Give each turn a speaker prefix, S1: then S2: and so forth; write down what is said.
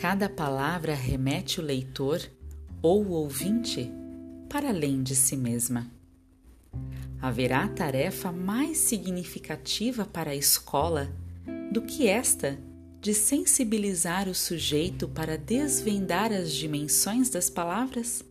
S1: Cada palavra remete o leitor ou o ouvinte para além de si mesma. Haverá tarefa mais significativa para a escola do que esta de sensibilizar o sujeito para desvendar as dimensões das palavras?